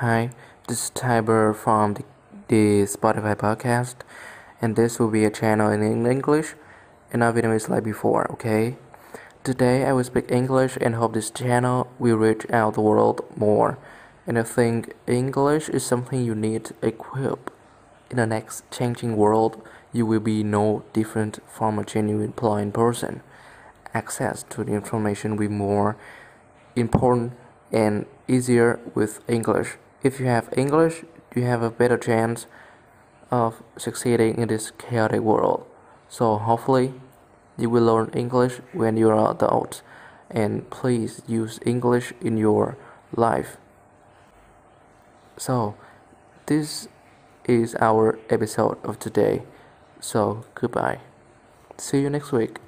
Hi, this is Tiber from the, the Spotify podcast, and this will be a channel in English, and video is like before, okay? Today I will speak English and hope this channel will reach out the world more. And I think English is something you need to equip. In the next changing world, you will be no different from a genuine blind person. Access to the information will be more important and easier with English. If you have English, you have a better chance of succeeding in this chaotic world. So hopefully, you will learn English when you are adult, and please use English in your life. So, this is our episode of today. So, goodbye. See you next week.